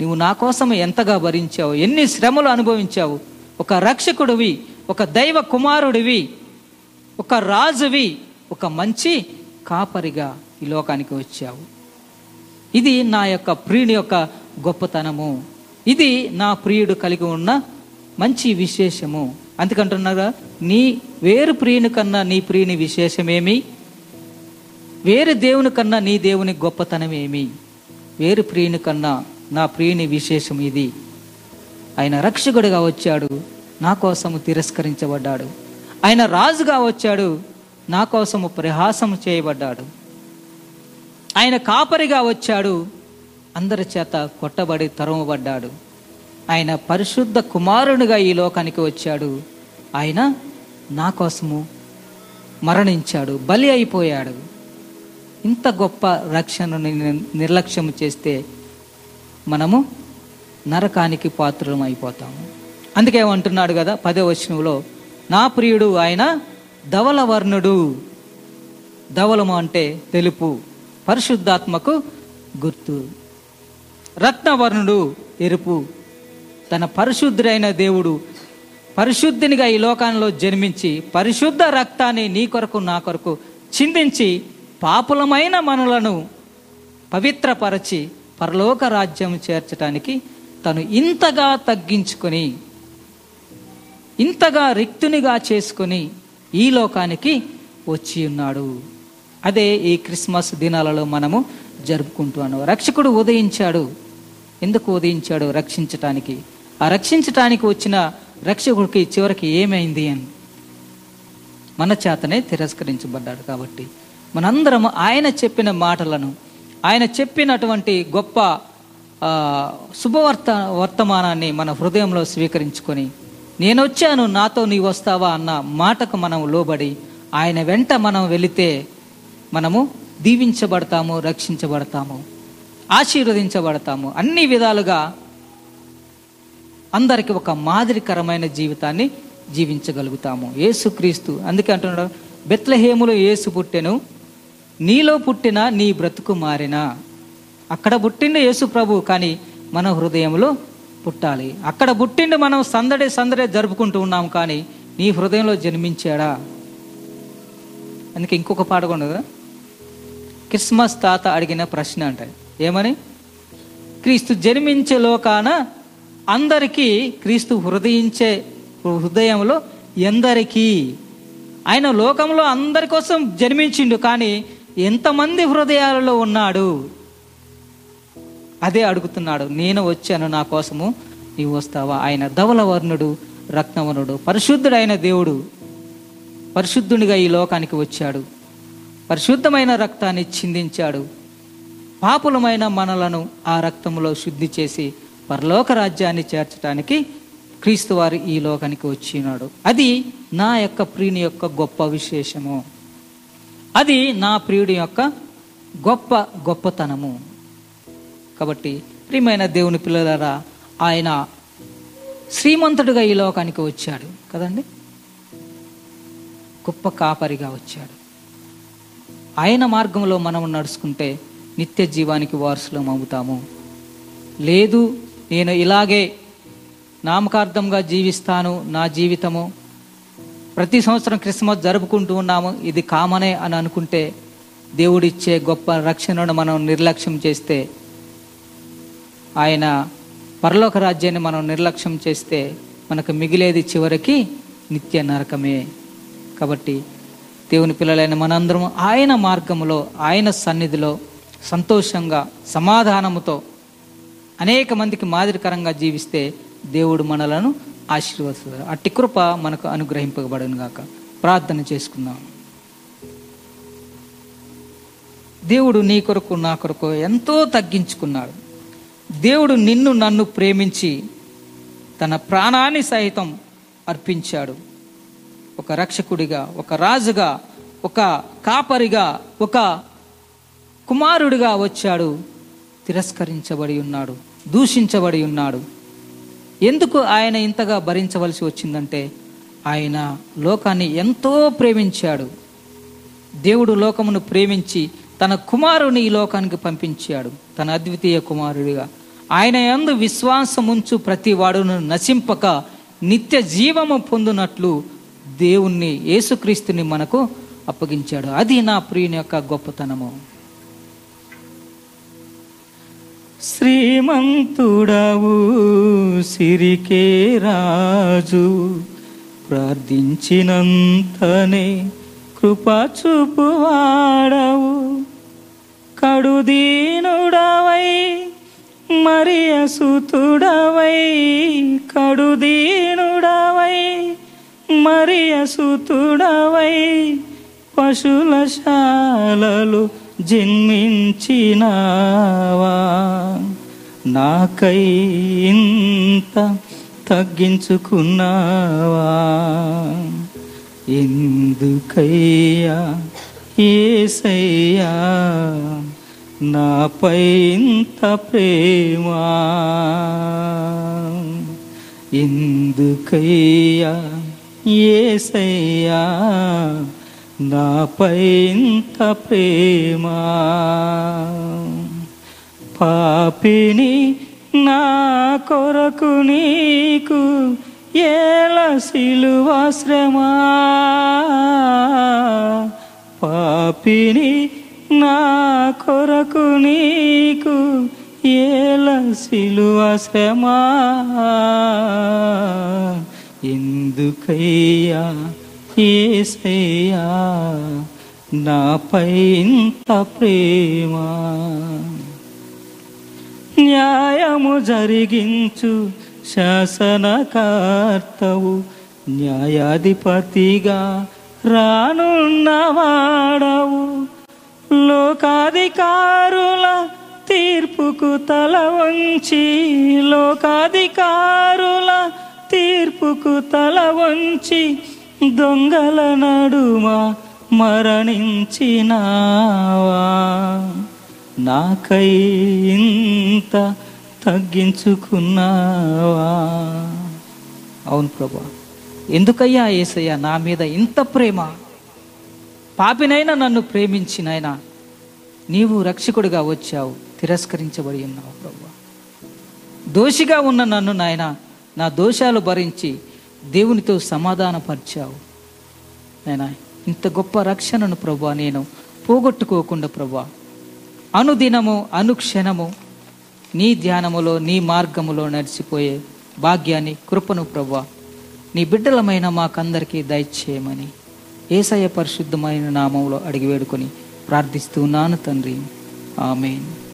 నువ్వు నా కోసం ఎంతగా భరించావు ఎన్ని శ్రమలు అనుభవించావు. ఒక రక్షకుడివి ఒక దైవ కుమారుడివి ఒక రాజువి ఒక మంచి కాపరిగా ఈ లోకానికి వచ్చావు. ఇది నా యొక్క ప్రియుని యొక్క గొప్పతనము. ఇది నా ప్రియుడు కలిగి ఉన్న మంచి విశేషము. అందుకంటున్నారా నీ వేరు ప్రియుని కన్నా నీ ప్రియుని విశేషమేమి? వేరు దేవుని కన్నా నీ దేవుని గొప్పతనం ఏమి? వేరు ప్రియుని కన్నా నా ప్రియుని విశేషం ఇది. ఆయన రక్షకుడిగా వచ్చాడు నా కోసము తిరస్కరించబడ్డాడు. ఆయన రాజుగా వచ్చాడు నా కోసము ప్రహాసము చేయబడ్డాడు. ఆయన కాపరిగా వచ్చాడు అందరి చేత కొట్టబడి తరువబడ్డాడు ఆయన పరిశుద్ధ కుమారునిగా ఈ లోకానికి వచ్చాడు. ఆయన నా కోసము మరణించాడు బలి అయిపోయాడు. ఇంత గొప్ప రక్షణను నిర్లక్ష్యం చేస్తే మనము నరకానికి పాత్రం అయిపోతాము. అందుకే అంటున్నాడు కదా పదే వచనంలో నా ప్రియుడు ఆయన ధవలవర్ణుడు. ధవలము అంటే తెలుపు పరిశుద్ధాత్మకు గుర్తు. రత్నవర్ణుడు ఎరుపు తన పరిశుద్ధుడైన దేవుడు పరిశుద్ధినిగా ఈ లోకంలో జన్మించి పరిశుద్ధ రక్తాన్ని నీ కొరకు నా కొరకు చిందించి పాపులమైన మనలను పవిత్రపరచి పరలోక రాజ్యం చేర్చడానికి తను ఇంతగా తగ్గించుకొని ఇంతగా రిక్తునిగా చేసుకొని ఈ లోకానికి వచ్చి ఉన్నాడు. అదే ఈ క్రిస్మస్ దినాలలో మనము జరుపుకుంటున్నాము రక్షకుడు ఉదయించాడు. ఎందుకు ఉదయించాడు? రక్షించటానికి. ఆ రక్షించటానికి వచ్చిన రక్షకుడికి చివరికి ఏమైంది అని. మన చేతనే తిరస్కరించబడ్డాడు కాబట్టి. మనందరం ఆయన చెప్పిన మాటలను ఆయన చెప్పినటువంటి గొప్ప శుభవర్త వర్తమానాన్ని మన హృదయంలో స్వీకరించుకొని నేను వచ్చాను నాతో నీవు వస్తావా అన్న మాటకు మనం లోబడి ఆయన వెంట మనం వెళితే మనము దీవించబడతాము రక్షించబడతాము ఆశీర్వదించబడతాము. అన్ని విధాలుగా అందరికి ఒక మాదిరికరమైన జీవితాన్ని జీవించగలుగుతాము. ఏసుక్రీస్తు అందుకే అంటున్నాడు బెత్లహేములో ఏసు పుట్టెను నీలో పుట్టిన నీ బ్రతుకు మారినా. అక్కడ పుట్టిండు యేసు ప్రభు కానీ మన హృదయంలో పుట్టాలి. అక్కడ పుట్టిండు మనం సందడి సందడి జరుపుకుంటూ ఉన్నాం కానీ నీ హృదయంలో జన్మించాడా? అందుకే ఇంకొక పాట కూడా క్రిస్మస్ తాత అడిగిన ప్రశ్న అంట. ఏమని? క్రీస్తు జన్మించే లోకాన అందరికీ క్రీస్తు హృదయించే హృదయంలో ఎందరికీ? ఆయన లోకంలో అందరి కోసం జన్మించిండు కానీ ఎంతమంది హృదయాలలో ఉన్నాడు? అదే అడుగుతున్నాడు నేను వచ్చాను నా కోసము నీవు వస్తావా? ఆయన ధవలవర్ణుడు రత్నవనుడు పరిశుద్ధుడైన దేవుడు పరిశుద్ధునిగా ఈ లోకానికి వచ్చాడు. పరిశుద్ధమైన రక్తాన్ని చిందించాడు. పాపులమైన మనలను ఆ రక్తంలో శుద్ధి చేసి పరలోక రాజ్యాన్ని చేర్చడానికి క్రీస్తు వారు ఈ లోకానికి వచ్చినాడు. అది నా యొక్క ప్రియుని యొక్క గొప్ప విశేషము. అది నా ప్రియుడి యొక్క గొప్ప గొప్పతనము. కాబట్టి ప్రియమైన దేవుని పిల్లలారా ఆయన శ్రీమంతుడుగా ఈ లోకానికి వచ్చాడు కదండి? గొప్ప కాపరిగా వచ్చాడు. ఆయన మార్గంలో మనం నడుచుకుంటే నిత్య జీవానికి వారసులం అవుతాము. లేదు నేను ఇలాగే నామకార్థంగా జీవిస్తాను నా జీవితము ప్రతి సంవత్సరం క్రిస్మస్ జరుపుకుంటూ ఉన్నాము. ఇది కామనే అని అనుకుంటే దేవుడిచ్చే గొప్ప రక్షణను మనం నిర్లక్ష్యం చేస్తే ఆయన పరలోక రాజ్యాన్ని మనం నిర్లక్ష్యం చేస్తే మనకు మిగిలేది చివరికి నిత్య నరకమే. కాబట్టి దేవుని పిల్లలైన మనందరం ఆయన మార్గములో ఆయన సన్నిధిలో సంతోషంగా సమాధానముతో అనేక మందికి మాదిరికరంగా జీవిస్తే దేవుడు మనలను ఆశీర్వదిస్తారు. అట్టి కృప మనకు అనుగ్రహింపబడను గాక. ప్రార్థన చేసుకుందాం. దేవుడు నీ కొరకు నా కొరకు ఎంతో తగ్గించుకున్నాడు. దేవుడు నిన్ను నన్ను ప్రేమించి తన ప్రాణాన్ని సహితం అర్పించాడు. ఒక రక్షకుడిగా ఒక రాజుగా ఒక కాపరిగా ఒక కుమారుడిగా వచ్చాడు. తిరస్కరించబడి ఉన్నాడు దూషించబడి ఉన్నాడు. ఎందుకు ఆయన ఇంతగా భరించవలసి వచ్చిందంటే ఆయన లోకాన్ని ఎంతో ప్రేమించాడు. దేవుడు లోకమును ప్రేమించి తన కుమారుని ఈ లోకానికి పంపించాడు. తన అద్వితీయ కుమారుడిగా. ఆయన యందు విశ్వాసముంచు ప్రతి వాడును నశింపక నిత్య జీవము పొందునట్లు దేవుణ్ణి యేసుక్రీస్తుని మనకు అప్పగించాడు. అది నా ప్రియుని యొక్క గొప్పతనము. శ్రీమంతుడవు సిరికే రాజు. ప్రార్థించినంతనే కృపా చూపువాడవు కడుదీనుడవై మరి అసుతుడవై కడుదీనుడవై మరి అసుతుడవై పశుల శాలలు జన్మించినావా? నాకై ఇంత తగ్గించుకున్నావా? ఎందుకయ్యా ఏసయ్యా? నాపై ఇంత ప్రేమా? ఎందుకయ్యా ఏసయ్యా? నాపై ఇంత ప్రేమ పాపిని నా కొరకు నీకు ఏల సిలువాశ్రమా పాపిని నా కొరకు నీకు ఏల సిలువాశ్రమా. ఎందుకయ్యా ఏసయ్యా నాపై ఇంత ప్రేమా. న్యాయము జరిగించు శాసనకర్తవు న్యాయాధిపతిగా రానున్నవాడవు. లోకాధికారుల తీర్పుకు తల వంచి లోకాధికారుల తీర్పుకు తల వంచి దొంగల నడుమ మరణించినావా? నాకై ఇంత తగ్గించుకున్నావా? అవును ప్రభా. ఎందుకయ్యా ఏసయ్యా నా మీద ఇంత ప్రేమ? పాపినైనా నన్ను ప్రేమించినైనా నీవు రక్షకుడిగా వచ్చావు తిరస్కరించబడి ఉన్నావు ప్రభా. దోషిగా ఉన్న నన్ను నాయన నా దోషాలు భరించి దేవునితో సమాధానపరిచావు. నేను ఇంత గొప్ప రక్షణను ప్రభా నేను పోగొట్టుకోకుండా ప్రభా. అనుదినము అనుక్షణము నీ ధ్యానములో నీ మార్గములో నడిచిపోయే భాగ్యాన్ని కృపను ప్రభా నీ బిడ్డలమైన మాకందరికీ దయచేయమని ఏసయ పరిశుద్ధమైన నామంలో అడిగి వేడుకొని ప్రార్థిస్తున్నాను తండ్రి. ఆమె